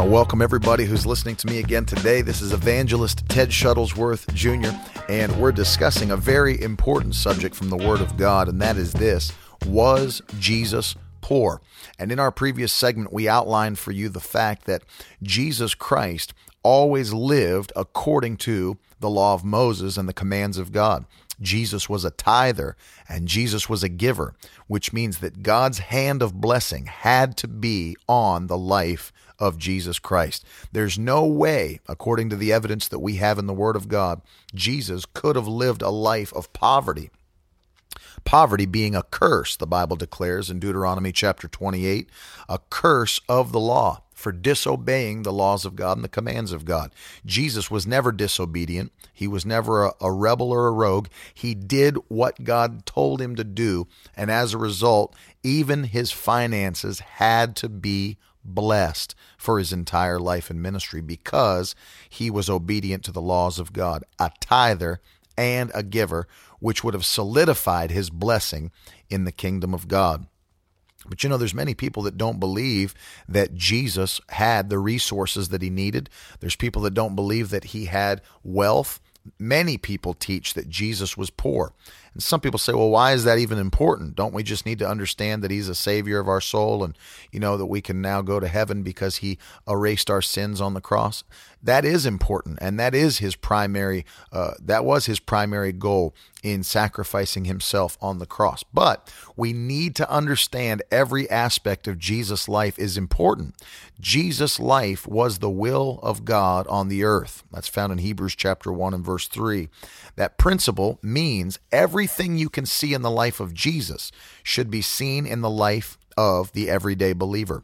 want to welcome everybody who's listening to me again today. This is evangelist Ted Shuttlesworth Jr., and we're discussing a very important subject from the Word of God, and that is this Was Jesus poor? And in our previous segment, we outlined for you the fact that Jesus Christ always lived according to the law of Moses and the commands of God. Jesus was a tither and Jesus was a giver, which means that God's hand of blessing had to be on the life of Jesus Christ. There's no way, according to the evidence that we have in the Word of God, Jesus could have lived a life of poverty. Poverty being a curse, the Bible declares in Deuteronomy chapter 28, a curse of the law for disobeying the laws of God and the commands of God. Jesus was never disobedient. He was never a, a, rebel or a rogue. He did what God told him to do. And as a result, even his finances had to be blessed for his entire life and ministry because he was obedient to the laws of God, a tither and a giver, which would have solidified his blessing in the kingdom of God. But you know, there's many people that don't believe that Jesus had the resources that he needed. There's people that don't believe that he had wealth. Many people teach that Jesus was poor. And some people say, well, why is that even important? Don't we just need to understand that he's a savior of our soul and, you know, that we can now go to heaven because he erased our sins on the cross? That is important. And that is his primary, uh, that was his primary goal in sacrificing himself on the cross. But we need to understand every aspect of Jesus' life is important. Jesus' life was the will of God on the earth. That's found in Hebrews chapter 1 and verse 3. That principle means everything you can see in the life of Jesus should be seen in the life of the everyday believer.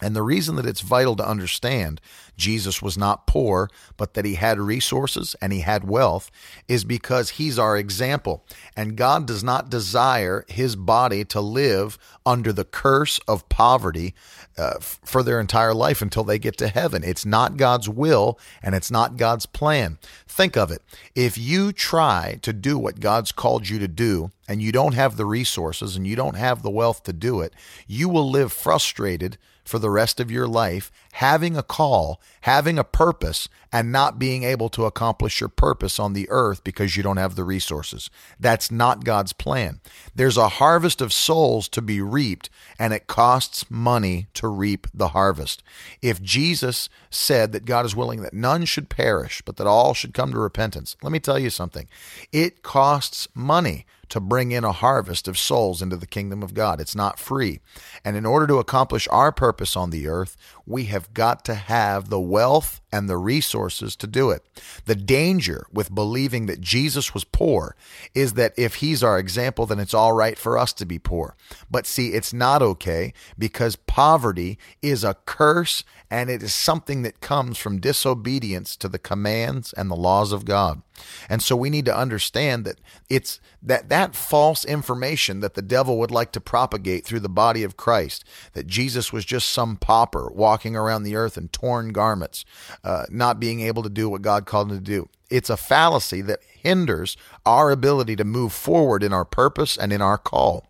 And the reason that it's vital to understand Jesus was not poor, but that he had resources and he had wealth is because he's our example. And God does not desire his body to live under the curse of poverty uh, for their entire life until they get to heaven. It's not God's will and it's not God's plan. Think of it. If you try to do what God's called you to do and you don't have the resources and you don't have the wealth to do it, you will live frustrated for the rest of your life, having a call, having a purpose, and not being able to accomplish your purpose on the earth because you don't have the resources. That's not God's plan. There's a harvest of souls to be reaped, and it costs money to reap the harvest. If Jesus said that God is willing that none should perish, but that all should come to repentance, let me tell you something. It costs money to bring in a harvest of souls into the kingdom of God. It's not free. And in order to accomplish our purpose on the earth, we have got to have the wealth and the resources to do it. The danger with believing that Jesus was poor is that if he's our example, then it's all right for us to be poor. But see, it's not okay because poverty is a curse and it is something that comes from disobedience to the commands and the laws of God. And so we need to understand that it's that that false information that the devil would like to propagate through the body of Christ, that Jesus was just some pauper walking around the earth in torn garments, uh, not being able to do what God called them to do. It's a fallacy that hinders our ability to move forward in our purpose and in our call.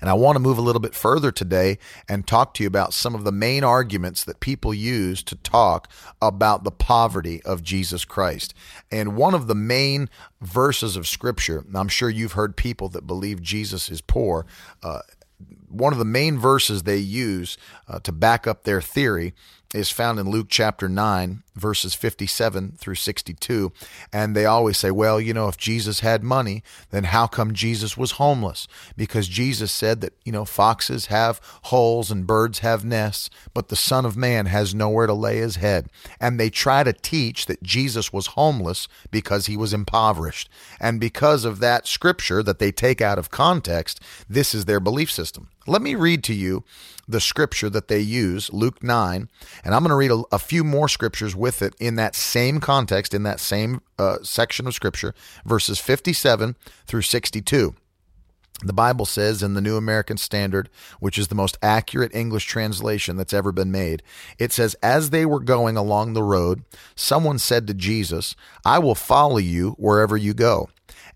And I want to move a little bit further today and talk to you about some of the main arguments that people use to talk about the poverty of Jesus Christ. And one of the main verses of Scripture, I'm sure you've heard people that believe Jesus is poor. Uh, one of the main verses they use uh, to back up their theory is found in Luke chapter 9, verses 57 through 62. And they always say, well, you know, if Jesus had money, then how come Jesus was homeless? Because Jesus said that, you know, foxes have holes and birds have nests, but the Son of Man has nowhere to lay his head. And they try to teach that Jesus was homeless because he was impoverished. And because of that scripture that they take out of context, this is their belief system. Let me read to you the scripture that they use, Luke 9, and I'm going to read a, a few more scriptures with it in that same context, in that same uh, section of scripture, verses 57 through 62. The Bible says in the New American Standard, which is the most accurate English translation that's ever been made, it says, As they were going along the road, someone said to Jesus, I will follow you wherever you go.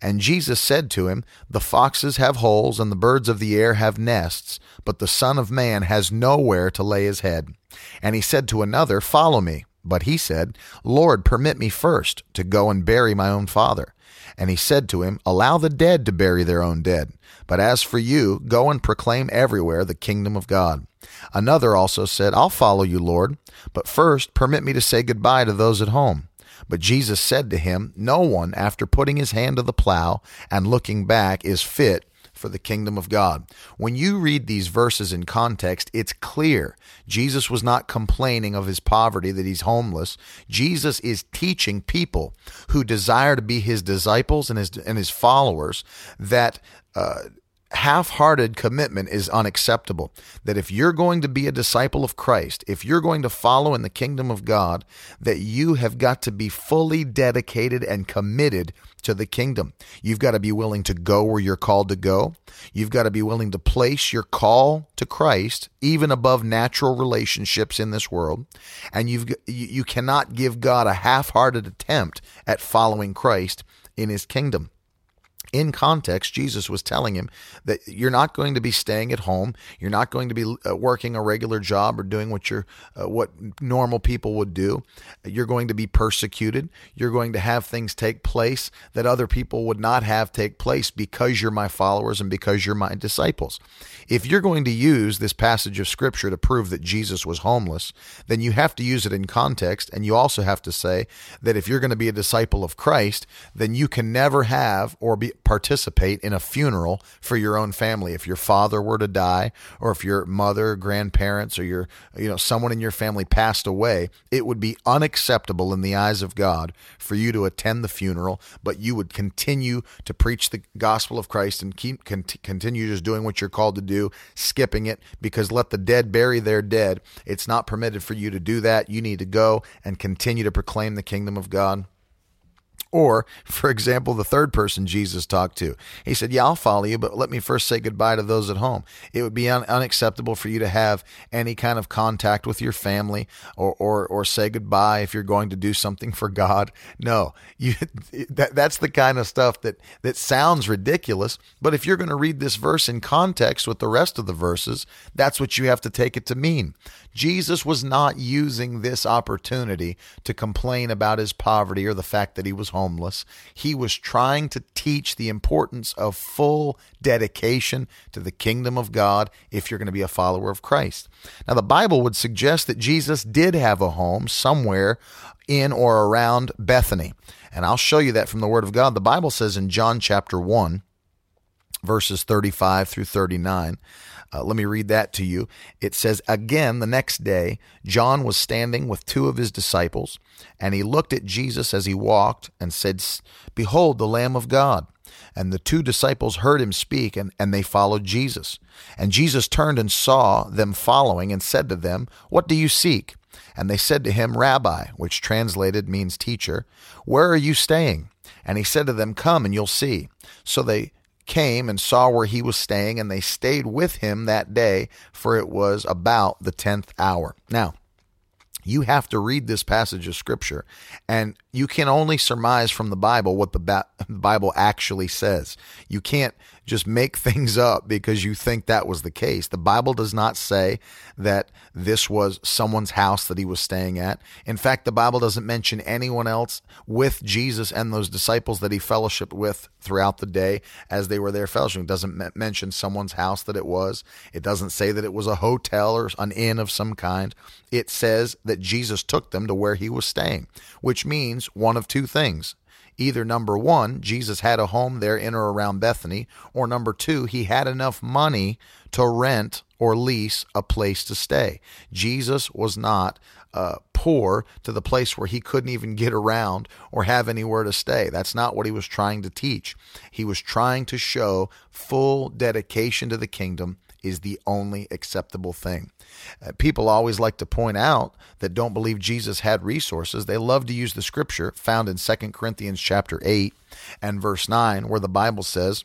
And Jesus said to him, The foxes have holes, and the birds of the air have nests, but the Son of Man has nowhere to lay his head. And he said to another, Follow me. But he said, Lord, permit me first to go and bury my own father. And he said to him, Allow the dead to bury their own dead. But as for you, go and proclaim everywhere the kingdom of God. Another also said, I'll follow you, Lord, but first permit me to say goodbye to those at home. But Jesus said to him, No one, after putting his hand to the plow and looking back, is fit for the kingdom of God. When you read these verses in context, it's clear Jesus was not complaining of his poverty, that he's homeless. Jesus is teaching people who desire to be his disciples and his, and his followers that. Uh, half hearted commitment is unacceptable. That if you're going to be a disciple of Christ, if you're going to follow in the kingdom of God, that you have got to be fully dedicated and committed to the kingdom. You've got to be willing to go where you're called to go. You've got to be willing to place your call to Christ even above natural relationships in this world. And you've you cannot give God a half-hearted attempt at following Christ in his kingdom in context, Jesus was telling him that you're not going to be staying at home. You're not going to be uh, working a regular job or doing what you uh, what normal people would do. You're going to be persecuted. You're going to have things take place that other people would not have take place because you're my followers and because you're my disciples. If you're going to use this passage of scripture to prove that Jesus was homeless, then you have to use it in context and you also have to say that if you're going to be a disciple of Christ, then you can never have or be participate in a funeral for your own family. If your father were to die, or if your mother, grandparents, or your you know someone in your family passed away, it would be unacceptable in the eyes of God for you to attend the funeral, but you would continue to preach the gospel of Christ and keep continue just doing what you're called to do, skipping it because let the dead bury their dead. It's not permitted for you to do that. You need to go and continue to proclaim the kingdom of God. Or, for example, the third person Jesus talked to. He said, Yeah, I'll follow you, but let me first say goodbye to those at home. It would be un- unacceptable for you to have any kind of contact with your family or, or, or say goodbye if you're going to do something for God. No, you, that, that's the kind of stuff that, that sounds ridiculous. But if you're going to read this verse in context with the rest of the verses, that's what you have to take it to mean. Jesus was not using this opportunity to complain about his poverty or the fact that he was homeless. He was trying to teach the importance of full dedication to the kingdom of God if you're going to be a follower of Christ. Now, the Bible would suggest that Jesus did have a home somewhere in or around Bethany. And I'll show you that from the Word of God. The Bible says in John chapter 1, verses 35 through 39. Uh, let me read that to you. It says, Again, the next day, John was standing with two of his disciples, and he looked at Jesus as he walked and said, Behold, the Lamb of God. And the two disciples heard him speak, and, and they followed Jesus. And Jesus turned and saw them following, and said to them, What do you seek? And they said to him, Rabbi, which translated means teacher, where are you staying? And he said to them, Come and you'll see. So they came and saw where he was staying, and they stayed with him that day, for it was about the tenth hour. Now, you have to read this passage of scripture, and you can only surmise from the Bible what the Bible actually says. You can't just make things up because you think that was the case. The Bible does not say that this was someone's house that he was staying at. In fact, the Bible doesn't mention anyone else with Jesus and those disciples that he fellowshiped with throughout the day as they were there fellowshipping. It doesn't mention someone's house that it was. It doesn't say that it was a hotel or an inn of some kind. It says that Jesus took them to where he was staying, which means one of two things Either number one, Jesus had a home there in or around Bethany, or number two, he had enough money to rent or lease a place to stay. Jesus was not uh, poor to the place where he couldn't even get around or have anywhere to stay. That's not what he was trying to teach. He was trying to show full dedication to the kingdom is the only acceptable thing. Uh, people always like to point out that don't believe Jesus had resources. They love to use the scripture found in 2 Corinthians chapter 8 and verse 9 where the Bible says,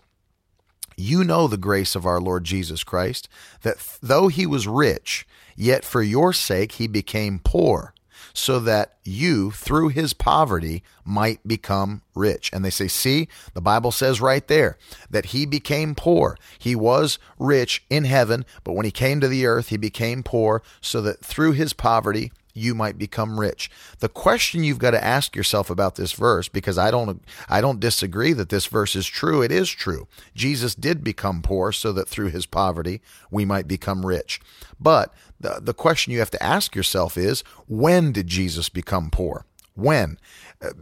"You know the grace of our Lord Jesus Christ, that though he was rich, yet for your sake he became poor." So that you, through his poverty, might become rich. And they say, see, the Bible says right there that he became poor. He was rich in heaven, but when he came to the earth, he became poor so that through his poverty, you might become rich. The question you've got to ask yourself about this verse because I don't I don't disagree that this verse is true. It is true. Jesus did become poor so that through his poverty we might become rich. But the the question you have to ask yourself is when did Jesus become poor? When?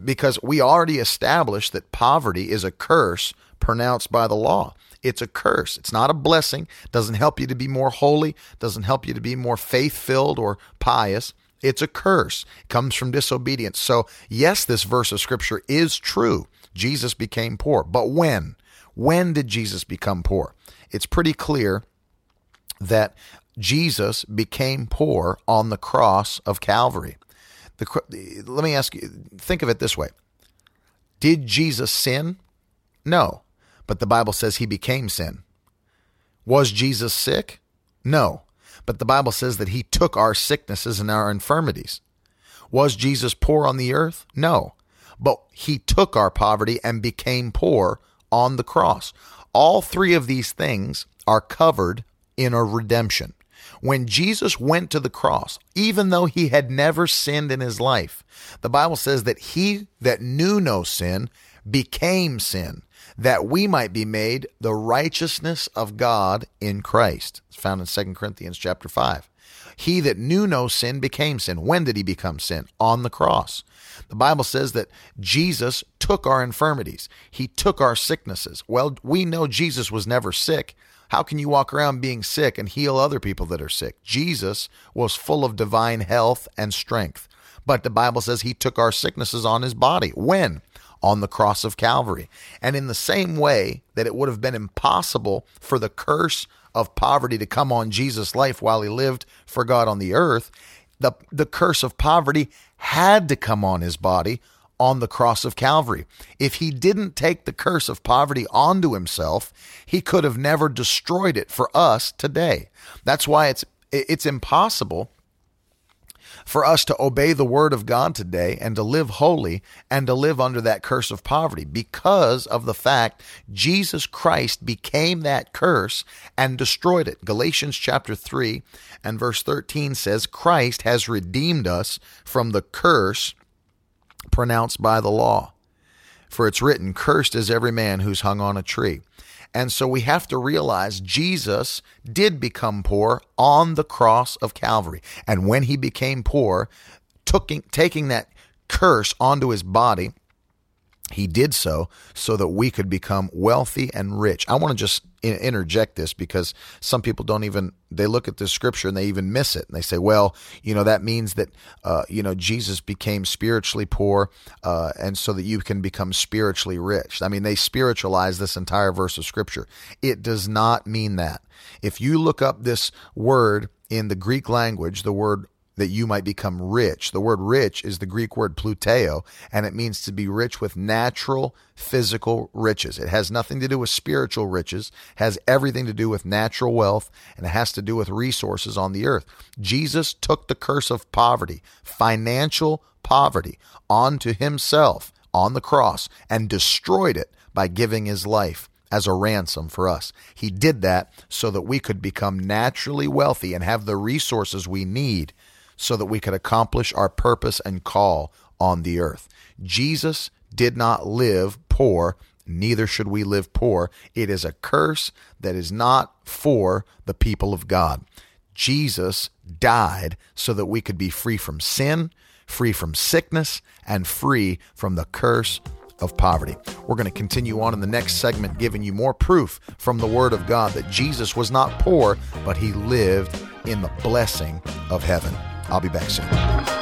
Because we already established that poverty is a curse pronounced by the law. It's a curse. It's not a blessing. Doesn't help you to be more holy, doesn't help you to be more faith-filled or pious. It's a curse. It comes from disobedience. So, yes, this verse of scripture is true. Jesus became poor. But when? When did Jesus become poor? It's pretty clear that Jesus became poor on the cross of Calvary. The, let me ask you think of it this way Did Jesus sin? No. But the Bible says he became sin. Was Jesus sick? No. But the Bible says that he took our sicknesses and our infirmities. Was Jesus poor on the earth? No. But he took our poverty and became poor on the cross. All three of these things are covered in a redemption. When Jesus went to the cross, even though he had never sinned in his life, the Bible says that he that knew no sin became sin that we might be made the righteousness of God in Christ. It's found in 2 Corinthians chapter 5. He that knew no sin became sin. When did he become sin? On the cross. The Bible says that Jesus took our infirmities. He took our sicknesses. Well, we know Jesus was never sick. How can you walk around being sick and heal other people that are sick? Jesus was full of divine health and strength. But the Bible says he took our sicknesses on his body. When? On the cross of Calvary. And in the same way that it would have been impossible for the curse of poverty to come on Jesus' life while he lived for God on the earth, the, the curse of poverty had to come on his body on the cross of Calvary. If he didn't take the curse of poverty onto himself, he could have never destroyed it for us today. That's why it's it's impossible for us to obey the word of God today and to live holy and to live under that curse of poverty because of the fact Jesus Christ became that curse and destroyed it. Galatians chapter 3 and verse 13 says, Christ has redeemed us from the curse pronounced by the law. For it's written, Cursed is every man who's hung on a tree. And so we have to realize Jesus did become poor on the cross of Calvary. And when he became poor, took, taking that curse onto his body, he did so so that we could become wealthy and rich. I want to just interject this because some people don't even they look at this scripture and they even miss it. And they say well you know that means that uh, you know jesus became spiritually poor uh, and so that you can become spiritually rich. I mean they spiritualize this entire verse of scripture. It does not mean that. If you look up this word in the greek language the word that you might become rich. The word rich is the Greek word pluteo, and it means to be rich with natural physical riches. It has nothing to do with spiritual riches, has everything to do with natural wealth, and it has to do with resources on the earth. Jesus took the curse of poverty, financial poverty, onto himself on the cross and destroyed it by giving his life as a ransom for us. He did that so that we could become naturally wealthy and have the resources we need so that we could accomplish our purpose and call on the earth. Jesus did not live poor, neither should we live poor. It is a curse that is not for the people of God. Jesus died so that we could be free from sin, free from sickness, and free from the curse of poverty. We're going to continue on in the next segment, giving you more proof from the Word of God that Jesus was not poor, but he lived in the blessing of heaven. I'll be back soon.